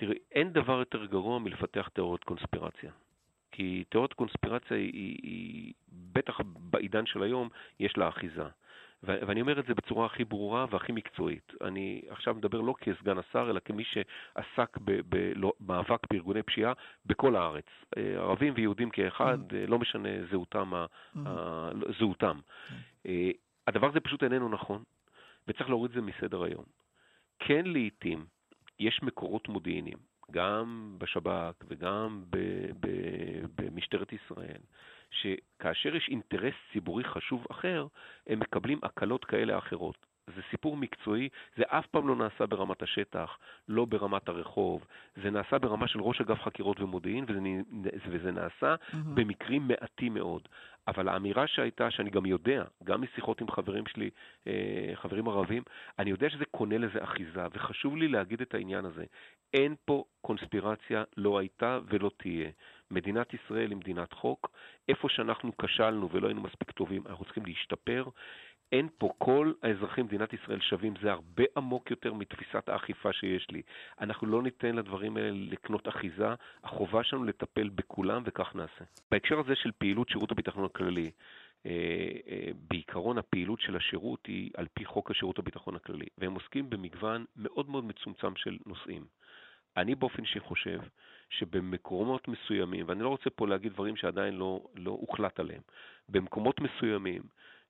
תראי, אין דבר יותר גרוע מלפתח תיאוריות קונספירציה. כי תיאוריות קונספירציה היא, היא, היא, בטח בעידן של היום, יש לה אחיזה. ואני אומר את זה בצורה הכי ברורה והכי מקצועית. אני עכשיו מדבר לא כסגן השר, אלא כמי שעסק במאבק לא, בארגוני פשיעה בכל הארץ. אה, ערבים ויהודים כאחד, mm-hmm. לא משנה זהותם. Mm-hmm. זהותם. Mm-hmm. הדבר הזה פשוט איננו נכון, וצריך להוריד את זה מסדר היום. כן, לעיתים יש מקורות מודיעיניים, גם בשב"כ וגם במשטרת ישראל, שכאשר יש אינטרס ציבורי חשוב אחר, הם מקבלים הקלות כאלה אחרות. זה סיפור מקצועי, זה אף פעם לא נעשה ברמת השטח, לא ברמת הרחוב, זה נעשה ברמה של ראש אגף חקירות ומודיעין, וזה, וזה נעשה mm-hmm. במקרים מעטים מאוד. אבל האמירה שהייתה, שאני גם יודע, גם משיחות עם חברים שלי, אה, חברים ערבים, אני יודע שזה קונה לזה אחיזה, וחשוב לי להגיד את העניין הזה. אין פה קונספירציה, לא הייתה ולא תהיה. מדינת ישראל היא מדינת חוק, איפה שאנחנו כשלנו ולא היינו מספיק טובים, אנחנו צריכים להשתפר. אין פה כל האזרחים במדינת ישראל שווים, זה הרבה עמוק יותר מתפיסת האכיפה שיש לי. אנחנו לא ניתן לדברים האלה לקנות אחיזה, החובה שלנו לטפל בכולם וכך נעשה. בהקשר הזה של פעילות שירות הביטחון הכללי, אה, אה, בעיקרון הפעילות של השירות היא על פי חוק השירות הביטחון הכללי, והם עוסקים במגוון מאוד מאוד מצומצם של נושאים. אני באופן אישי חושב שבמקומות מסוימים, ואני לא רוצה פה להגיד דברים שעדיין לא, לא הוחלט עליהם, במקומות מסוימים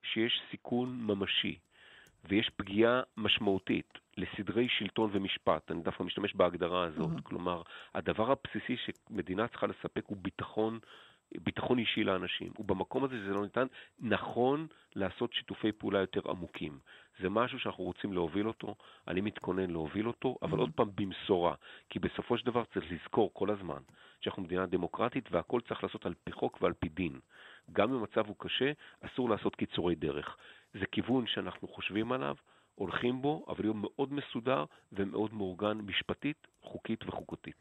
שיש סיכון ממשי ויש פגיעה משמעותית לסדרי שלטון ומשפט, אני דווקא משתמש בהגדרה הזאת, mm-hmm. כלומר, הדבר הבסיסי שמדינה צריכה לספק הוא ביטחון ביטחון אישי לאנשים, ובמקום הזה שזה לא ניתן, נכון לעשות שיתופי פעולה יותר עמוקים. זה משהו שאנחנו רוצים להוביל אותו, אני מתכונן להוביל אותו, אבל mm-hmm. עוד פעם במשורה, כי בסופו של דבר צריך לזכור כל הזמן שאנחנו מדינה דמוקרטית והכל צריך לעשות על פי חוק ועל פי דין. גם אם המצב הוא קשה, אסור לעשות קיצורי דרך. זה כיוון שאנחנו חושבים עליו, הולכים בו, אבל הוא מאוד מסודר ומאוד מאורגן משפטית, חוקית וחוקתית.